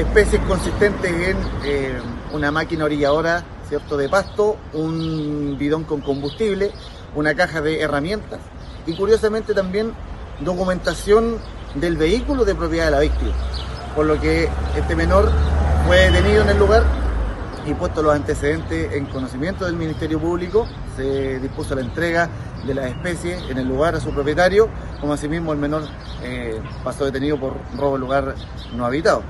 especies consistentes en eh, una máquina orilladora ¿cierto? de pasto, un bidón con combustible, una caja de herramientas y curiosamente también documentación del vehículo de propiedad de la víctima. Por lo que este menor fue detenido en el lugar y puesto los antecedentes en conocimiento del Ministerio Público, se dispuso la entrega de las especies en el lugar a su propietario, como asimismo el menor eh, pasó detenido por robo en lugar no habitado.